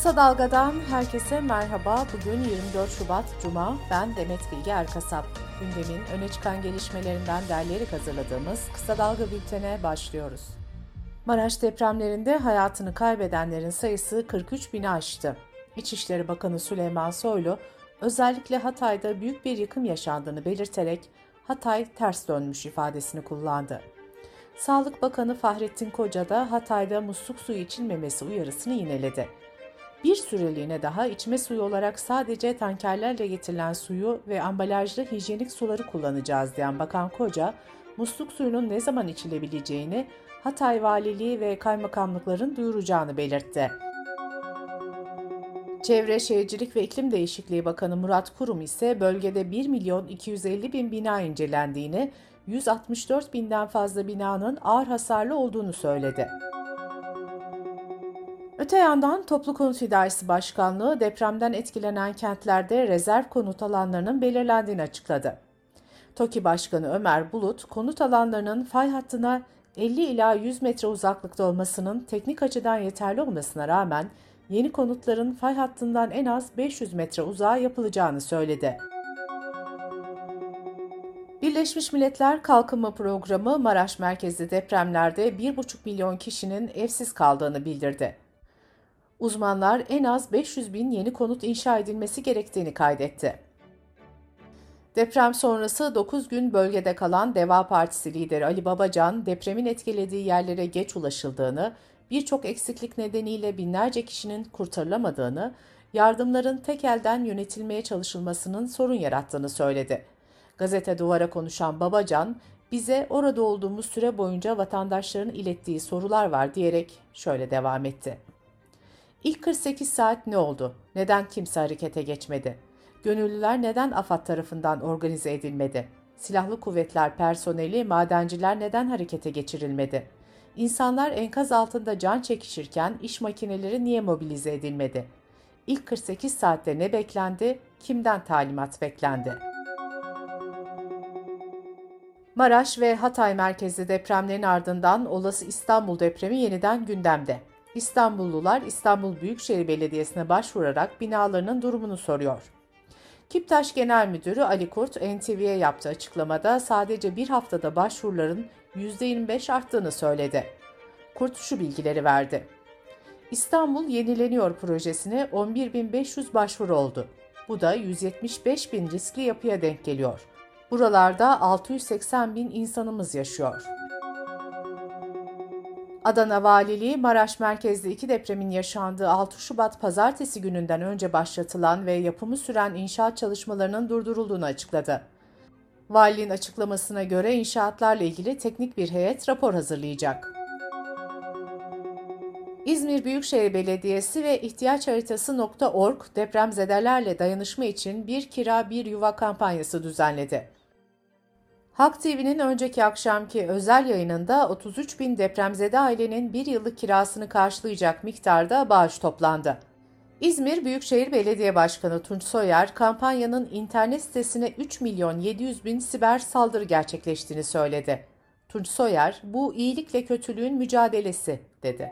Kısa Dalga'dan herkese merhaba. Bugün 24 Şubat Cuma. Ben Demet Bilge Erkasap. Gündemin öne çıkan gelişmelerinden derleyerek hazırladığımız Kısa Dalga bültene başlıyoruz. Maraş depremlerinde hayatını kaybedenlerin sayısı 43 bini aştı. İçişleri Bakanı Süleyman Soylu, özellikle Hatay'da büyük bir yıkım yaşandığını belirterek Hatay ters dönmüş ifadesini kullandı. Sağlık Bakanı Fahrettin Koca da Hatay'da musluk suyu içilmemesi uyarısını yineledi. Bir süreliğine daha içme suyu olarak sadece tankerlerle getirilen suyu ve ambalajlı hijyenik suları kullanacağız diyen Bakan Koca, musluk suyunun ne zaman içilebileceğini Hatay Valiliği ve kaymakamlıkların duyuracağını belirtti. Çevre Şehircilik ve İklim Değişikliği Bakanı Murat Kurum ise bölgede 1 milyon 250 bin bina incelendiğini, 164 binden fazla binanın ağır hasarlı olduğunu söyledi. Öte yandan Toplu Konut İdaresi Başkanlığı depremden etkilenen kentlerde rezerv konut alanlarının belirlendiğini açıkladı. TOKİ Başkanı Ömer Bulut, konut alanlarının fay hattına 50 ila 100 metre uzaklıkta olmasının teknik açıdan yeterli olmasına rağmen yeni konutların fay hattından en az 500 metre uzağa yapılacağını söyledi. Birleşmiş Milletler Kalkınma Programı Maraş merkezli depremlerde 1,5 milyon kişinin evsiz kaldığını bildirdi. Uzmanlar en az 500 bin yeni konut inşa edilmesi gerektiğini kaydetti. Deprem sonrası 9 gün bölgede kalan Deva Partisi lideri Ali Babacan, depremin etkilediği yerlere geç ulaşıldığını, birçok eksiklik nedeniyle binlerce kişinin kurtarılamadığını, yardımların tek elden yönetilmeye çalışılmasının sorun yarattığını söyledi. Gazete Duvar'a konuşan Babacan, bize orada olduğumuz süre boyunca vatandaşların ilettiği sorular var diyerek şöyle devam etti. İlk 48 saat ne oldu? Neden kimse harekete geçmedi? Gönüllüler neden AFAD tarafından organize edilmedi? Silahlı kuvvetler personeli, madenciler neden harekete geçirilmedi? İnsanlar enkaz altında can çekişirken iş makineleri niye mobilize edilmedi? İlk 48 saatte ne beklendi? Kimden talimat beklendi? Maraş ve Hatay merkezli depremlerin ardından olası İstanbul depremi yeniden gündemde. İstanbullular İstanbul Büyükşehir Belediyesi'ne başvurarak binalarının durumunu soruyor. Kiptaş Genel Müdürü Ali Kurt NTV'ye yaptığı açıklamada sadece bir haftada başvuruların %25 arttığını söyledi. Kurt şu bilgileri verdi. İstanbul Yenileniyor projesine 11.500 başvuru oldu. Bu da 175 bin riskli yapıya denk geliyor. Buralarda 680 bin insanımız yaşıyor. Adana Valiliği, Maraş merkezli iki depremin yaşandığı 6 Şubat pazartesi gününden önce başlatılan ve yapımı süren inşaat çalışmalarının durdurulduğunu açıkladı. Valiliğin açıklamasına göre inşaatlarla ilgili teknik bir heyet rapor hazırlayacak. İzmir Büyükşehir Belediyesi ve ihtiyaçharitası.org depremzedelerle dayanışma için bir kira bir yuva kampanyası düzenledi. Halk TV'nin önceki akşamki özel yayınında 33 bin depremzede ailenin bir yıllık kirasını karşılayacak miktarda bağış toplandı. İzmir Büyükşehir Belediye Başkanı Tunç Soyer, kampanyanın internet sitesine 3 milyon 700 bin siber saldırı gerçekleştiğini söyledi. Tunç Soyer, bu iyilikle kötülüğün mücadelesi, dedi.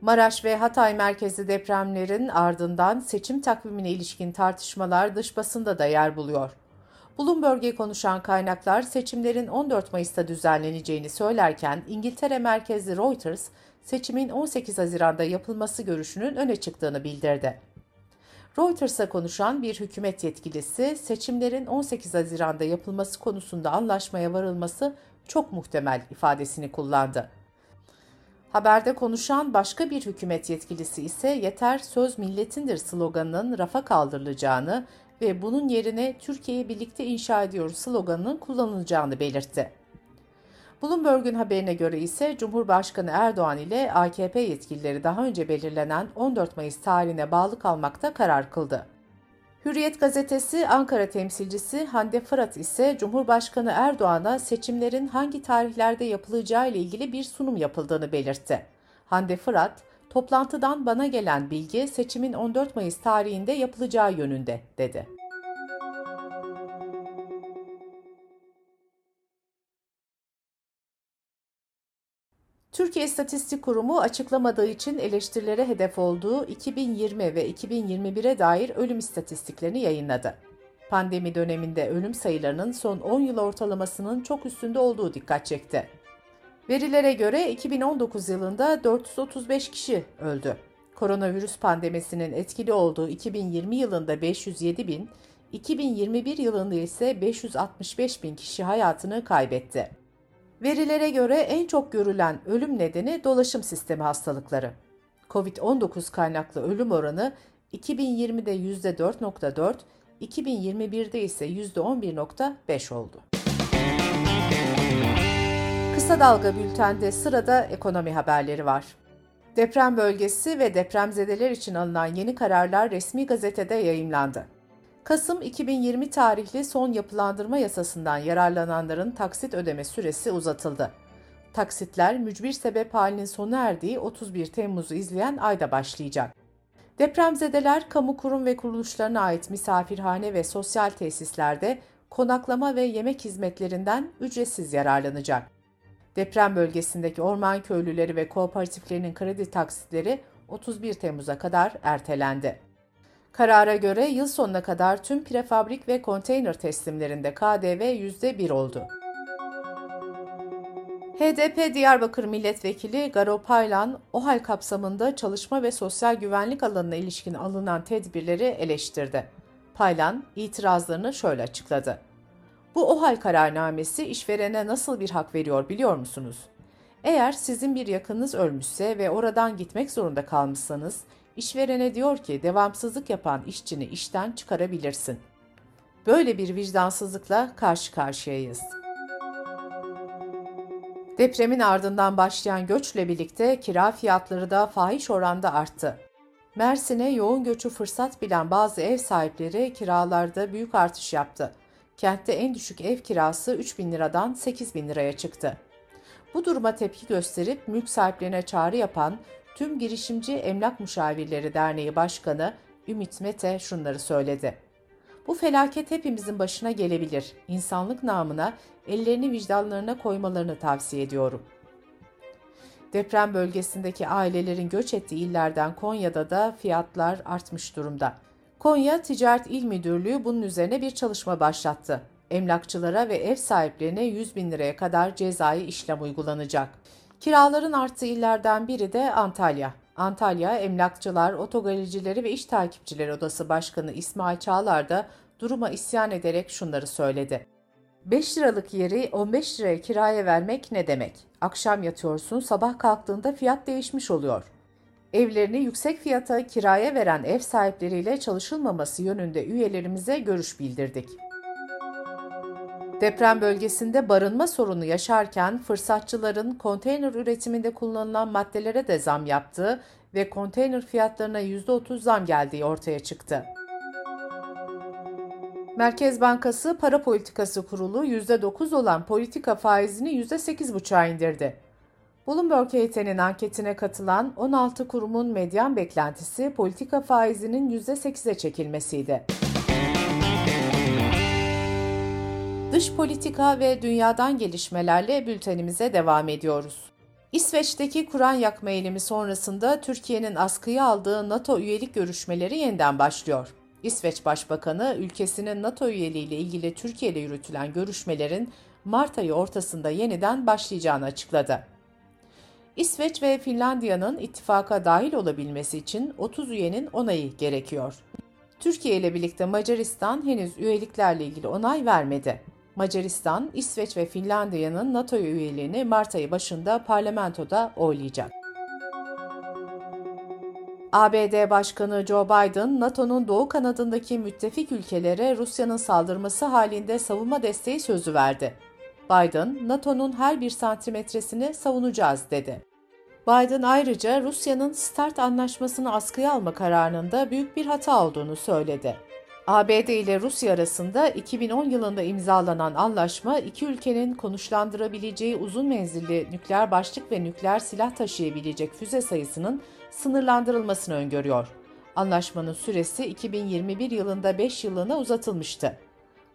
Maraş ve Hatay merkezli depremlerin ardından seçim takvimine ilişkin tartışmalar dış basında da yer buluyor. Bloomberg'e konuşan kaynaklar seçimlerin 14 Mayıs'ta düzenleneceğini söylerken İngiltere merkezli Reuters seçimin 18 Haziran'da yapılması görüşünün öne çıktığını bildirdi. Reuters'a konuşan bir hükümet yetkilisi seçimlerin 18 Haziran'da yapılması konusunda anlaşmaya varılması çok muhtemel ifadesini kullandı. Haberde konuşan başka bir hükümet yetkilisi ise yeter söz milletindir sloganının rafa kaldırılacağını ve bunun yerine Türkiye'yi birlikte inşa ediyoruz sloganının kullanılacağını belirtti. Bloomberg'un haberine göre ise Cumhurbaşkanı Erdoğan ile AKP yetkilileri daha önce belirlenen 14 Mayıs tarihine bağlı kalmakta karar kıldı. Hürriyet gazetesi Ankara temsilcisi Hande Fırat ise Cumhurbaşkanı Erdoğan'a seçimlerin hangi tarihlerde yapılacağı ile ilgili bir sunum yapıldığını belirtti. Hande Fırat, toplantıdan bana gelen bilgi seçimin 14 Mayıs tarihinde yapılacağı yönünde, dedi. Türkiye İstatistik Kurumu açıklamadığı için eleştirilere hedef olduğu 2020 ve 2021'e dair ölüm istatistiklerini yayınladı. Pandemi döneminde ölüm sayılarının son 10 yıl ortalamasının çok üstünde olduğu dikkat çekti. Verilere göre 2019 yılında 435 kişi öldü. Koronavirüs pandemisinin etkili olduğu 2020 yılında 507 bin, 2021 yılında ise 565 bin kişi hayatını kaybetti. Verilere göre en çok görülen ölüm nedeni dolaşım sistemi hastalıkları. COVID-19 kaynaklı ölüm oranı 2020'de %4.4, 2021'de ise %11.5 oldu. Kısa Dalga Bülten'de sırada ekonomi haberleri var. Deprem bölgesi ve depremzedeler için alınan yeni kararlar resmi gazetede yayımlandı. Kasım 2020 tarihli son yapılandırma yasasından yararlananların taksit ödeme süresi uzatıldı. Taksitler mücbir sebep halinin sona erdiği 31 Temmuz'u izleyen ayda başlayacak. Depremzedeler kamu kurum ve kuruluşlarına ait misafirhane ve sosyal tesislerde konaklama ve yemek hizmetlerinden ücretsiz yararlanacak. Deprem bölgesindeki orman köylüleri ve kooperatiflerinin kredi taksitleri 31 Temmuz'a kadar ertelendi. Karara göre yıl sonuna kadar tüm prefabrik ve konteyner teslimlerinde KDV %1 oldu. HDP Diyarbakır Milletvekili Garo Paylan, OHAL kapsamında çalışma ve sosyal güvenlik alanına ilişkin alınan tedbirleri eleştirdi. Paylan, itirazlarını şöyle açıkladı. Bu OHAL kararnamesi işverene nasıl bir hak veriyor biliyor musunuz? Eğer sizin bir yakınınız ölmüşse ve oradan gitmek zorunda kalmışsanız, işverene diyor ki devamsızlık yapan işçini işten çıkarabilirsin. Böyle bir vicdansızlıkla karşı karşıyayız. Depremin ardından başlayan göçle birlikte kira fiyatları da fahiş oranda arttı. Mersin'e yoğun göçü fırsat bilen bazı ev sahipleri kiralarda büyük artış yaptı. Kentte en düşük ev kirası 3 bin liradan 8 bin liraya çıktı. Bu duruma tepki gösterip mülk sahiplerine çağrı yapan Tüm Girişimci Emlak Müşavirleri Derneği Başkanı Ümit Mete şunları söyledi. Bu felaket hepimizin başına gelebilir. İnsanlık namına ellerini vicdanlarına koymalarını tavsiye ediyorum. Deprem bölgesindeki ailelerin göç ettiği illerden Konya'da da fiyatlar artmış durumda. Konya Ticaret İl Müdürlüğü bunun üzerine bir çalışma başlattı. Emlakçılara ve ev sahiplerine 100 bin liraya kadar cezai işlem uygulanacak. Kiraların arttığı illerden biri de Antalya. Antalya Emlakçılar, Otogalicileri ve İş Takipçileri Odası Başkanı İsmail Çağlar da duruma isyan ederek şunları söyledi. 5 liralık yeri 15 liraya kiraya vermek ne demek? Akşam yatıyorsun, sabah kalktığında fiyat değişmiş oluyor. Evlerini yüksek fiyata kiraya veren ev sahipleriyle çalışılmaması yönünde üyelerimize görüş bildirdik. Deprem bölgesinde barınma sorunu yaşarken fırsatçıların konteyner üretiminde kullanılan maddelere de zam yaptığı ve konteyner fiyatlarına %30 zam geldiği ortaya çıktı. Merkez Bankası Para Politikası Kurulu %9 olan politika faizini %8,5'a indirdi. Bloomberg heyetinin anketine katılan 16 kurumun medyan beklentisi politika faizinin %8'e çekilmesiydi. Dış politika ve dünyadan gelişmelerle bültenimize devam ediyoruz. İsveç'teki Kur'an yakma eylemi sonrasında Türkiye'nin askıya aldığı NATO üyelik görüşmeleri yeniden başlıyor. İsveç Başbakanı ülkesinin NATO üyeliği ile ilgili Türkiye ile yürütülen görüşmelerin Mart ayı ortasında yeniden başlayacağını açıkladı. İsveç ve Finlandiya'nın ittifaka dahil olabilmesi için 30 üyenin onayı gerekiyor. Türkiye ile birlikte Macaristan henüz üyeliklerle ilgili onay vermedi. Macaristan, İsveç ve Finlandiya'nın NATO üyeliğini Mart ayı başında parlamentoda oylayacak. ABD Başkanı Joe Biden, NATO'nun doğu kanadındaki müttefik ülkelere Rusya'nın saldırması halinde savunma desteği sözü verdi. Biden, NATO'nun her bir santimetresini savunacağız dedi. Biden ayrıca Rusya'nın START anlaşmasını askıya alma kararında büyük bir hata olduğunu söyledi. ABD ile Rusya arasında 2010 yılında imzalanan anlaşma iki ülkenin konuşlandırabileceği uzun menzilli nükleer başlık ve nükleer silah taşıyabilecek füze sayısının sınırlandırılmasını öngörüyor. Anlaşmanın süresi 2021 yılında 5 yılına uzatılmıştı.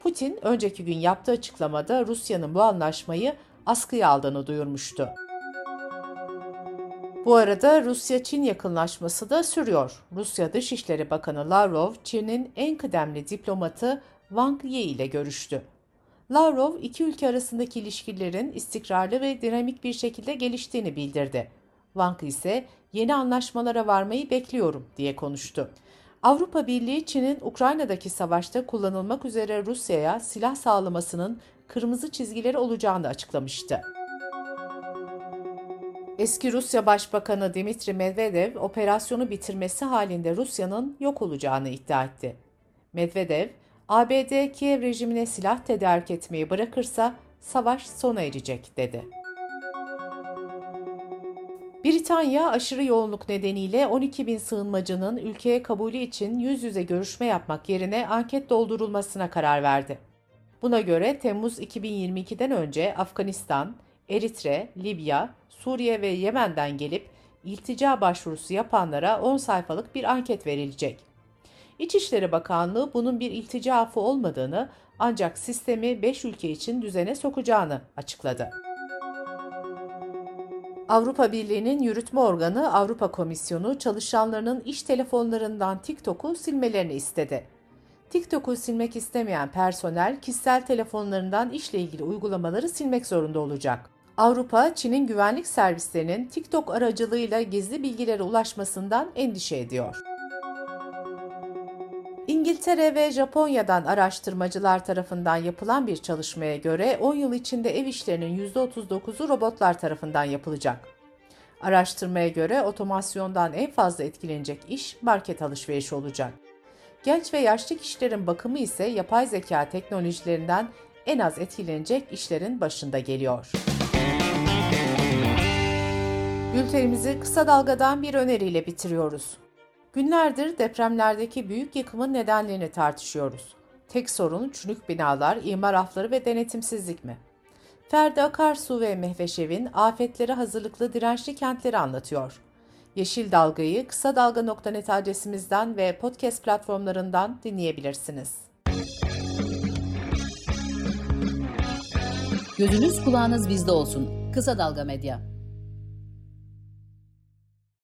Putin önceki gün yaptığı açıklamada Rusya'nın bu anlaşmayı askıya aldığını duyurmuştu. Bu arada Rusya-Çin yakınlaşması da sürüyor. Rusya Dışişleri Bakanı Lavrov, Çin'in en kıdemli diplomatı Wang Yi ile görüştü. Lavrov, iki ülke arasındaki ilişkilerin istikrarlı ve dinamik bir şekilde geliştiğini bildirdi. Wang ise yeni anlaşmalara varmayı bekliyorum diye konuştu. Avrupa Birliği, Çin'in Ukrayna'daki savaşta kullanılmak üzere Rusya'ya silah sağlamasının kırmızı çizgileri olacağını açıklamıştı. Eski Rusya Başbakanı Dmitri Medvedev operasyonu bitirmesi halinde Rusya'nın yok olacağını iddia etti. Medvedev, ABD Kiev rejimine silah tedarik etmeyi bırakırsa savaş sona erecek dedi. Britanya aşırı yoğunluk nedeniyle 12 bin sığınmacının ülkeye kabulü için yüz yüze görüşme yapmak yerine anket doldurulmasına karar verdi. Buna göre Temmuz 2022'den önce Afganistan, Eritre, Libya, Suriye ve Yemen'den gelip iltica başvurusu yapanlara 10 sayfalık bir anket verilecek. İçişleri Bakanlığı bunun bir iltica affı olmadığını ancak sistemi 5 ülke için düzene sokacağını açıkladı. Avrupa Birliği'nin yürütme organı Avrupa Komisyonu çalışanlarının iş telefonlarından TikTok'u silmelerini istedi. TikTok'u silmek istemeyen personel kişisel telefonlarından işle ilgili uygulamaları silmek zorunda olacak. Avrupa, Çin'in güvenlik servislerinin TikTok aracılığıyla gizli bilgilere ulaşmasından endişe ediyor. İngiltere ve Japonya'dan araştırmacılar tarafından yapılan bir çalışmaya göre 10 yıl içinde ev işlerinin %39'u robotlar tarafından yapılacak. Araştırmaya göre otomasyondan en fazla etkilenecek iş market alışverişi olacak. Genç ve yaşlı kişilerin bakımı ise yapay zeka teknolojilerinden en az etkilenecek işlerin başında geliyor. Bültenimizi kısa dalgadan bir öneriyle bitiriyoruz. Günlerdir depremlerdeki büyük yıkımın nedenlerini tartışıyoruz. Tek sorun çürük binalar, imar afları ve denetimsizlik mi? Ferdi Akarsu ve Mehveşev'in afetlere hazırlıklı dirençli kentleri anlatıyor. Yeşil Dalga'yı kısa dalga.net adresimizden ve podcast platformlarından dinleyebilirsiniz. Gözünüz kulağınız bizde olsun. Kısa Dalga Medya.